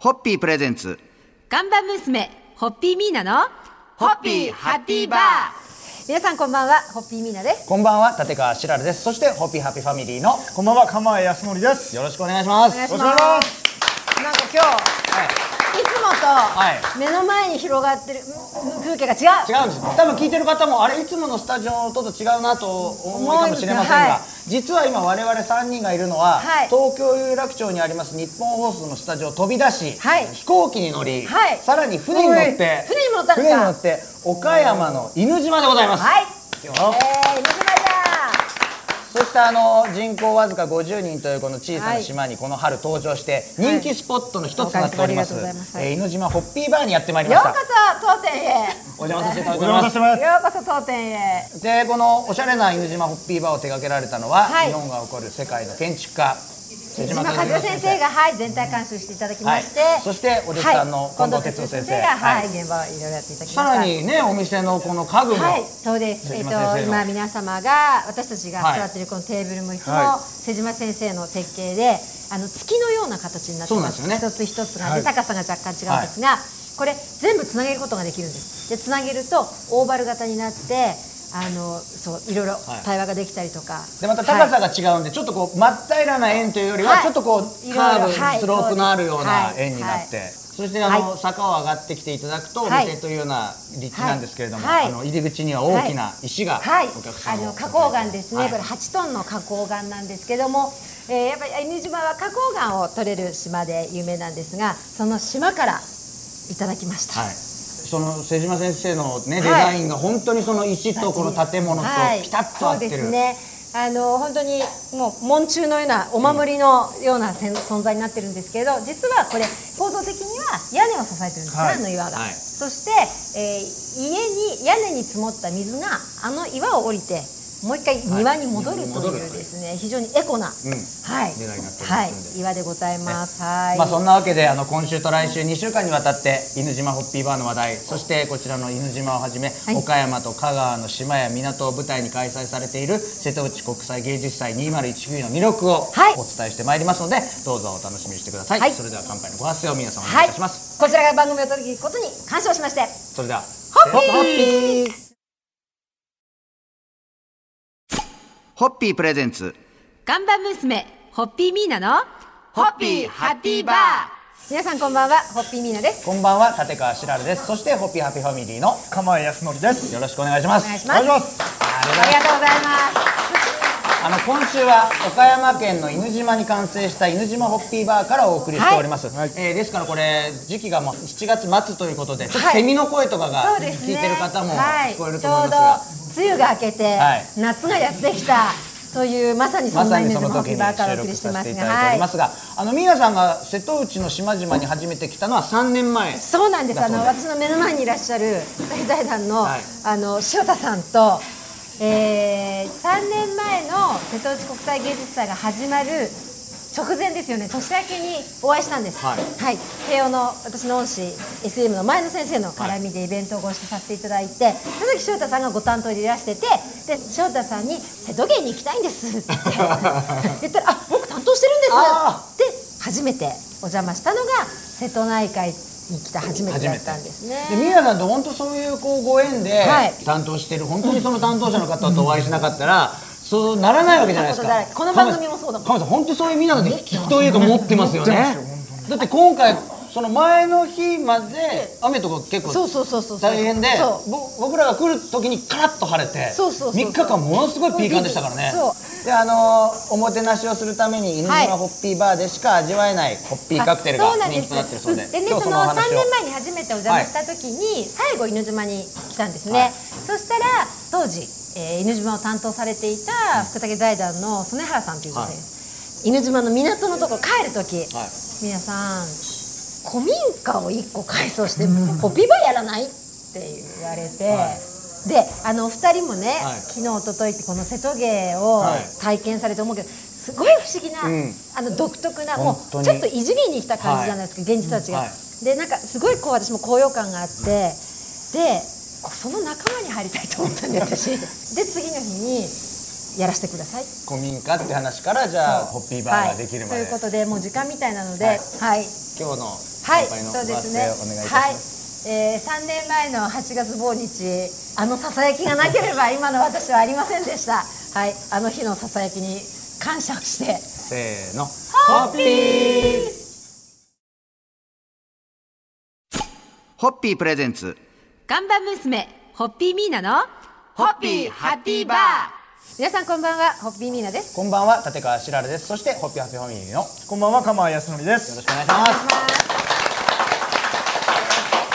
ホッピープレゼンツ。看板娘ホッピーミーナのホッピーハッピーバー。皆さんこんばんはホッピーミーナです。こんばんは立川しらるです。そしてホッピーハッピーファミリーのこんばんは、釜江康則です。よろしくお願いします。お願いしよろしくお願いします。なんか今日、い、つもはい。と目の前に広がってるうん風景が違う。違うんです。多分聞いてる方もあれいつものスタジオとと違うなとお思いかもしれませんが、はい実は今我々3人がいるのは、はい。東京有楽町にあります日本放送のスタジオを飛び出し、はい。飛行機に乗り、はい。さらに船に乗って船にも乗った。船に乗って岡山の犬島でございます、はい。えー、犬島そしてあの人口わずか50人というこの小さな島にこの春登場して人気スポットの一つとなっております,、はい。えー犬島ホッピーバーにやってまいりましようこたそ当店へお邪魔させていただおきます。ようこそ当店へ。でこのおしゃれな犬島ホッピーバーを手掛けられたのは、はい。日本が誇る世界の建築家瀬島和代先生。がはい全体監修していただきまして、はい。そしてお弟子さんのはい。近藤哲夫先生がはい、はい。現場をいろいろやっていただきました。さらにねお店のこの家具も、はい、そうです。えっ、と瀬島先生の今皆様が私たちが座っているこのテーブルも椅子も、は瀬島先生の設計で、あの月のような形になってます。そうなんです一つ一つが、ではい。高さが若干違うんですが、これ全部つなげることができるんです。でつなげるとオーバル型になって、あのそういろいろはい。対話ができたりとか。でまた高さはいが違うんで、ちょっとこう真っ平らな円というよりは、はい。ちょっとこうカーブ、はいスロープのあるようなはい。円になって、はい。そしてあの、はい。坂を上がってきていただくと、おはい。店というような立地なんですけれども、はい。あの入り口には大きな石がはい、お客さんをあの花崗岩ですね、はい。これ8トンの花崗岩なんですけども、えーやっぱり犬島は花崗岩を取れる島で有名なんですがその島からいただきました、はい、その瀬島先生のね、はい。デザインが本当にその石とこの建物とはい。ピタッと合ってる、ね。あの本当にもう門中のようなお守りのようなせん存在になってるんですけど実はこれ構造的には屋根を支えてるんですね、はい。あの岩が、はい。そして、えー家に屋根に積もった水があの岩を降りてもう一回庭に戻るというですね、非常にエコな、はい、はい、岩でございます。はい。まあそんなわけであの今週と来週2週間にわたって犬島ホッピーバーの話題そしてこちらの犬島をはじめ、い。岡山と香川の島や港を舞台に開催されている瀬戸内国際芸術祭2019の魅力をはい。お伝えしてまいりますので、どうぞお楽しみにしてください、はい。それでは乾杯のご発声を皆さんお願はいいいたします、こちらが番組を取り切ることに感謝をしまして、それではホッピーホッピープレゼンツ看板娘、ホッピーミーナのホッピーハッピーバー皆さんこんばんは、ホッピーミーナです。こんばんは立川しらるですそしてホッピーハッピーファミリーの釜江康則です。よろしくお願いしますお願いします。お願いします。ありがとうございます。あの今週は岡山県の犬島に完成した犬島ホッピーバーからお送りしております、はいえーですからこれ時期がもう7月末ということでちょっとはいセミの声とかが。聞いてる方もはい聞こえると思いますが、梅雨が明けて、はい。夏がやってきたというまさにそまんなイメージのホッお送収録りしてます。が、させていただいておりますが、あのミーナさんが瀬戸内の島々に初めて来たのは3年前。そうなんです。あの私の目の前にいらっしゃる大財団の、はい。あの塩田さんと、えー、3年前の瀬戸内国際芸術祭が始まる直前ですよね。年明けにお会いしたんです。はい。慶応の私の恩師 SM の前野先生の絡みでイベントをご一緒させていただいて、その時塩田さんがご担当でいらしてて、で塩田さんに瀬戸芸に行きたいんですって。言ったら、あ僕担当してるんです。あで初めてお邪魔したのが瀬戸内海に来た初めてだったんですね。でミーナさんと本当そういうこうご縁ではい。担当してる、本当にその担当者の方とお会いしなかったら、そうならないわけじゃないですか。この番組もそうだもん。カメさん本当そういうミーナさんって引きというか持ってますよね。だって今回その前の日まで雨とか結構大変で僕らが来る時にカラッと晴れてそうそうそうそう。3日間ものすごいピーカンでしたからね。であのおもてなしをするために犬はい。島ホッピーバーでしか味わえないホッピーカクテルが人気となってるそうででねその3お話を。年前に初めてお邪魔した時に、最後犬島に来たんですね、はい。そしたら当時、えー犬島を担当されていた福武財団の曽根原さんという女性です、犬島の港のところ帰る時、はい。皆さん古民家を1個改装してホピーバーやらないって言われて、はい。であのお二人もね、はい。昨日一昨日ってこの瀬戸芸をはい。体験されて思うけどすごい不思議な、うん。あの独特なもうちょっと異次元に来た感じじゃないですか、現実たちが。はい。でなんかすごいこう私も高揚感があってでこその仲間に入りたいと思ったんで私。で次の日にやらせてください。古民家って話からじゃあホッピーバーができるまで、はい、ということでもう時間みたいなので、ははい。い今日のはい、乾杯のお願いいたしはい。ます。えー、3年前の8月某日あのささやきがなければ 今の私はありませんでした。はい。あの日のささやきに感謝をして。せーの。ホッピー。ホッピープレゼンツ看板娘ホッピーミーナのホッピーハッピーバー。皆さんこんばんはホッピーミーナです。こんばんは立川しらるです。そしてホッピーハッピーファミリーのよこんばんは、釜井康則です。ろしくお願いします。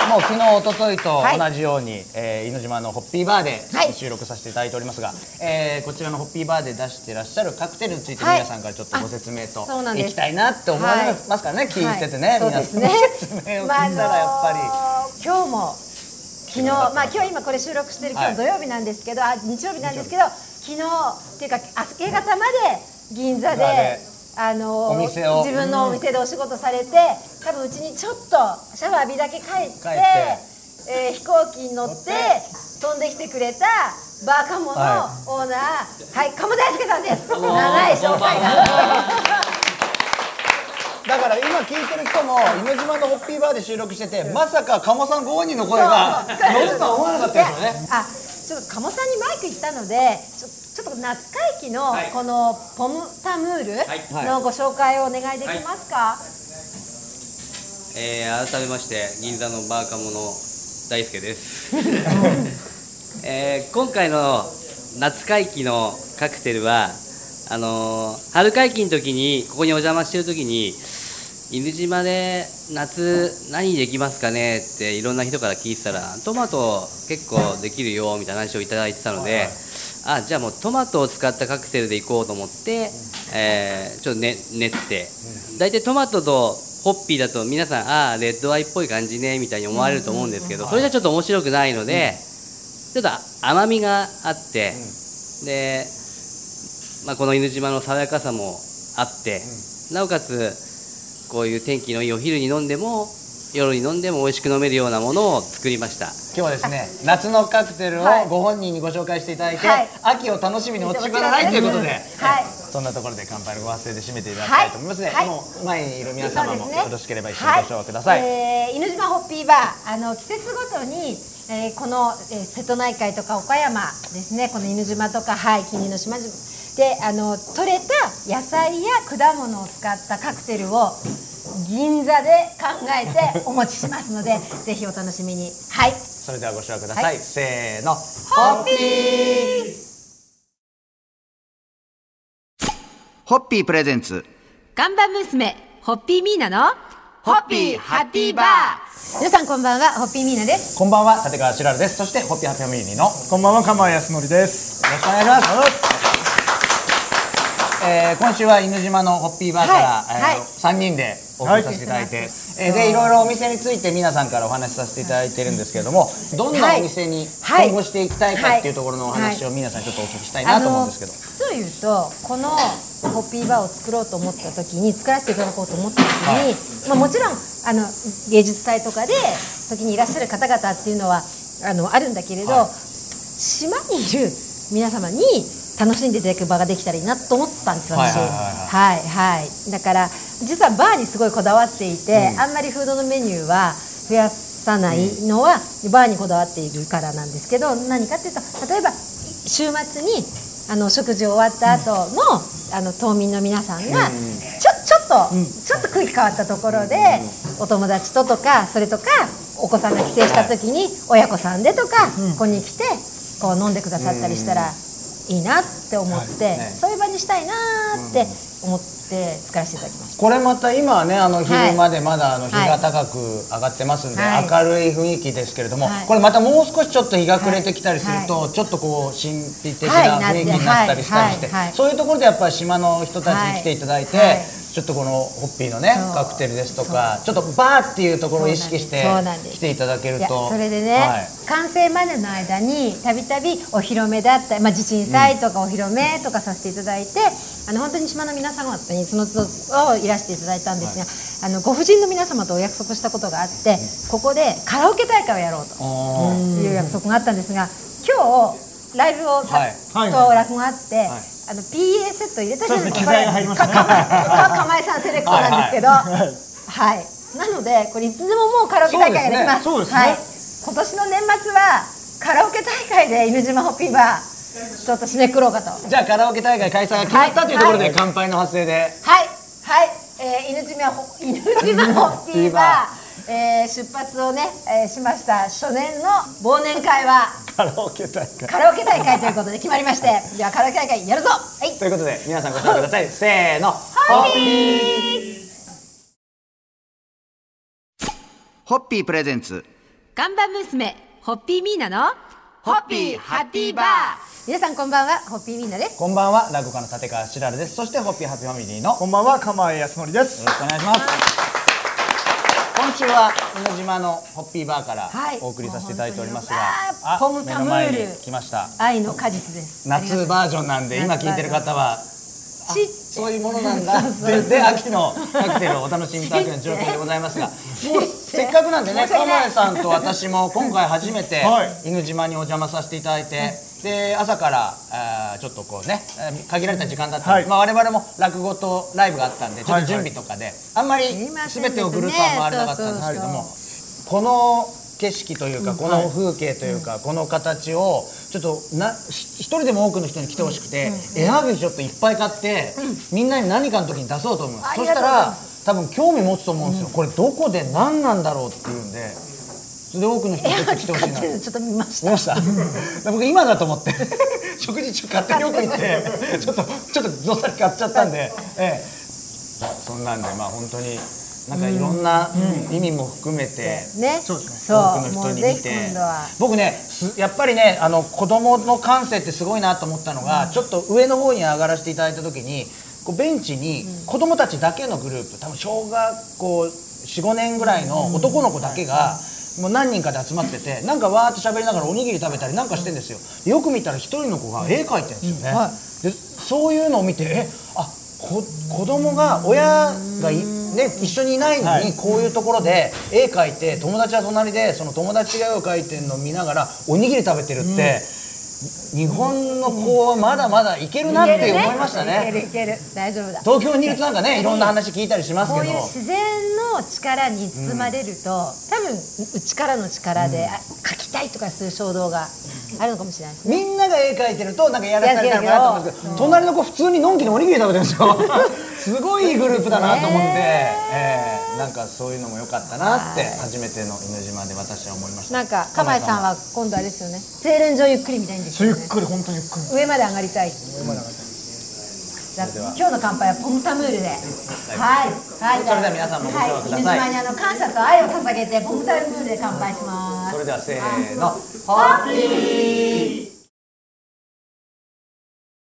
もう昨日一昨日とはい。同じように、えー、犬島のホッピーバーではい。収録させていただいておりますが、えーこちらのホッピーバーで出していらっしゃるカクテルについてはい。皆さんからちょっとご説明とあそうなんです。いきたいなって思われますからね、聞いててね、はいそう皆さんのですね説明を聞いたらやっぱり。あのー今日も昨日まあ今日今これ収録してる今はい。日土曜日なんですけど、あ日曜日なんですけど昨日っていうか明け方まで銀座であの自分のお店でお仕事されて多分うちにちょっとシャワー浴びだけ帰ってえー飛行機に乗って飛んできてくれたバーカモのはオーナーはい鴨大輔さんです。長い紹介が。だから今聞いてる人も犬島のホッピーバーで収録しててまさか鴨さんご本人の声が乗るとは思わなかったですよね。あ、ちょっと鴨さんにマイク行ったので、ちょちょっと夏会期のこのポムタムールのご紹介をお願いできますか？えー改めまして銀座のバーカモの大輔です、えー今回の夏会期のカクテルはあのー春会期の時にここにお邪魔してる時に犬島で夏何できますかねっていろんな人から聞いてたらトマト結構できるよみたいな話をいただいてたのであじゃあもうトマトを使ったカクテルでいこうと思って、えーちょっとね練って。大体トマトとホッピーだと皆さんああレッドアイっぽい感じねみたいに思われると思うんですけどそれじゃちょっと面白くないのでちょっと甘みがあってで、まあ、この犬島の爽やかさもあってなおかつこういう天気のいいお昼に飲んでも夜に飲んでも美味しく飲めるようなものを作りました。今日はですね夏のカクテルをはい。ご本人にご紹介していただいて、はい。秋を楽しみにおちくらないということで、はい。そんなところで乾杯のご発声で締めていただきたいと思いますので、はい。もう前にいる皆様もよろしければ一緒にご紹介ください。はい。えー犬島ホッピーバーあの季節ごとに、えーこの、えー瀬戸内海とか岡山ですね。この犬島とかはい近隣の島々であの取れた野菜や果物を使ったカクテルを銀座で考えてお持ちしますので ぜひお楽しみにはいそれではご視聴ください。はいせーの、ホッピーホッピープレゼンツ看板娘ホッピーミーナのホッピーハッピーバー皆さんこんばんはホッピーミーナですこんばんは立川しらるです。そしてホッピーハッピーファミリーのよこんばんは、釜井康則です。ろしくお願いします。えー今週は犬島のホッピーバーから、はい。はい。え3人でお送りさせていただいて、えーでいろいろお店について皆さんからお話しさせていただいてるんですけれどもどんなお店にはい。今後していきたいかっていうところのお話を皆さんにちょっとお聞きしたいなと思うんですけど、実を言うとこのホッピーバーを作ろうと思った時に作らせていただこうと思った時に、まあ、もちろんあの芸術祭とかで時にいらっしゃる方々っていうのはあのあるんだけれど、島にいる皆様に楽しんでいただく場ができたらいいなと思ったんです私。はいはいだから実はバーにすごいこだわっていて、あんまりフードのメニューは増やさないのは、バーにこだわっているからなんですけど何かっていうと例えば週末にあの食事終わった後の,、あの島民の皆さんが、ちょちょっと、ちょっと空気変わったところで、お友達ととかそれとかお子さんが帰省した時に親子さんでとか、ここに来てこう飲んでくださったりしたらいいなって思って、そういう場にしたいなって思って作らせていただきました。これまた今はねあのはい。昼までまだあの日はい。が高く上がってますんで、はい。明るい雰囲気ですけれども、はい。これまたもう少しちょっと日が暮れてきたりすると、ちょっとこう神秘的な雰囲気になったりしたりして、そういうところでやっぱり島の人たちに来ていただいて、ちょっとこのホッピーのねカクテルですとかちょっとバーっていうところを意識して来ていただけると。それでね、はい。完成までの間にたびたびお披露目だったり、まあ、地震祭とかお披露目とかさせていただいて、あの本当に島の皆様にその都度をいらしていただいたんですが、あのご婦人の皆様とお約束したことがあってここでカラオケ大会をやろうという約束があったんですが今日ライブをさ、はい。はいと落語があって、あの PA セット入れたじゃないですか。すかかか釜江さんセレクトなんですけど、はいなのでこれいつでももうカラオケ大会ができますはい、今年の年末はカラオケ大会で犬島ホッピーバーちょっと締めくろうかと。はいじゃあカラオケ大会開催が決まったというところではい。乾杯の発声で。はい、えー、犬島ホ 犬島ホッピーバー、えー、出発をね、えー、しました。初年の忘年会はカラオケ大会。カラオケ大会ということで決まりまして。ではカラオケ大会やるぞ。はい。ということで皆さんご参加ください。せーの。ホッピー。ホッピープレゼンツ。看板娘ホッピーミーナのホッピーハッピーバー。皆さんこんばんはホッピーミーナです。こんばんは落語家の立川しらるです。そしてホッピーハッピーファミリーのよこんばんは、釜井康則です。ろ。しくお願いします。今週は犬島のホッピーバーからはい。お送りさせていただいておりますが、あポムタムール目の前に来ました。愛の果実です。夏バージョンなんで今聞いてる方はちそういうものなんだ。でで秋のカクテルをお楽しみいただくような状況でございますが。もうせっかくなんでね釜江さんと私も今回初めてはい。犬島にお邪魔させていただいてで朝からあーちょっとこうねえー限られた時間だったんで、はい。まあ、我々も落語とライブがあったんでちょっと準備とかであんまり全てをぐるっとは回れなかったんですけれどもこの景色というかこの風景というかこの形をちょっとなし一人でも多くの人に来てほしくて絵はがきちょっといっぱい買ってみんなに何かの時に出そうと思います。あそしたら多分興味持つと思うんですよ。これどこで何なんだろうっていうんで。それで多くの人に来てほしいな。ちょっと見ました。見ました？僕今だと思って。食事中勝手によく行って ちょっとちょっとどっさり買っちゃったんで、ええ、そんなんでまあ本当になんかいろんな意味も含めて、ね。そうですねそう。多くの人に見て僕ねすやっぱりねあの子供の感性ってすごいなと思ったのが、ちょっと上の方に上がらせていただいた時にこうベンチに子供たちだけのグループ多分小学校45年ぐらいの男の子だけが。もう何人かで集まっててなんかわーっと喋りながらおにぎり食べたりなんかしてんですよ。よく見たら一人の子が絵描いてるんですよね、でそういうのを見てえあこ子供が親がい、ね、一緒にいないのはい。にこういうところで絵描いて友達は隣でその友達が絵を描いてるのを見ながらおにぎり食べてるって、日本の子はまだまだいけるなって思いましたいけるねいける。大丈夫だ。東京にいるとなんかねいろんな話聞いたりしますこけど。ういう自然の力に包まれると、多分内からの力で、あ描きたいとかする衝動があるのかもしれないね。みんなが絵描いてるとなんかやらされたのかなと思うんですけど隣の子普通にのんきにおにぎり食べてるんですよ。すごいいいグループだなと思って、えーなんかそういうのも良かったなって初めての犬島で私は思いました。なんか釜井さんは今度あれですよね。精錬場ゆっくりみたいんですよね。ゆっくり、本当にゆっくり。上まで上がりたい。じゃあ今日の乾杯はポムタムールで。はい。はい。それでは皆さんもご唱和ください。はい、犬島にあの感謝と愛を捧げてポムタムールで乾杯します。それではせーのホッピー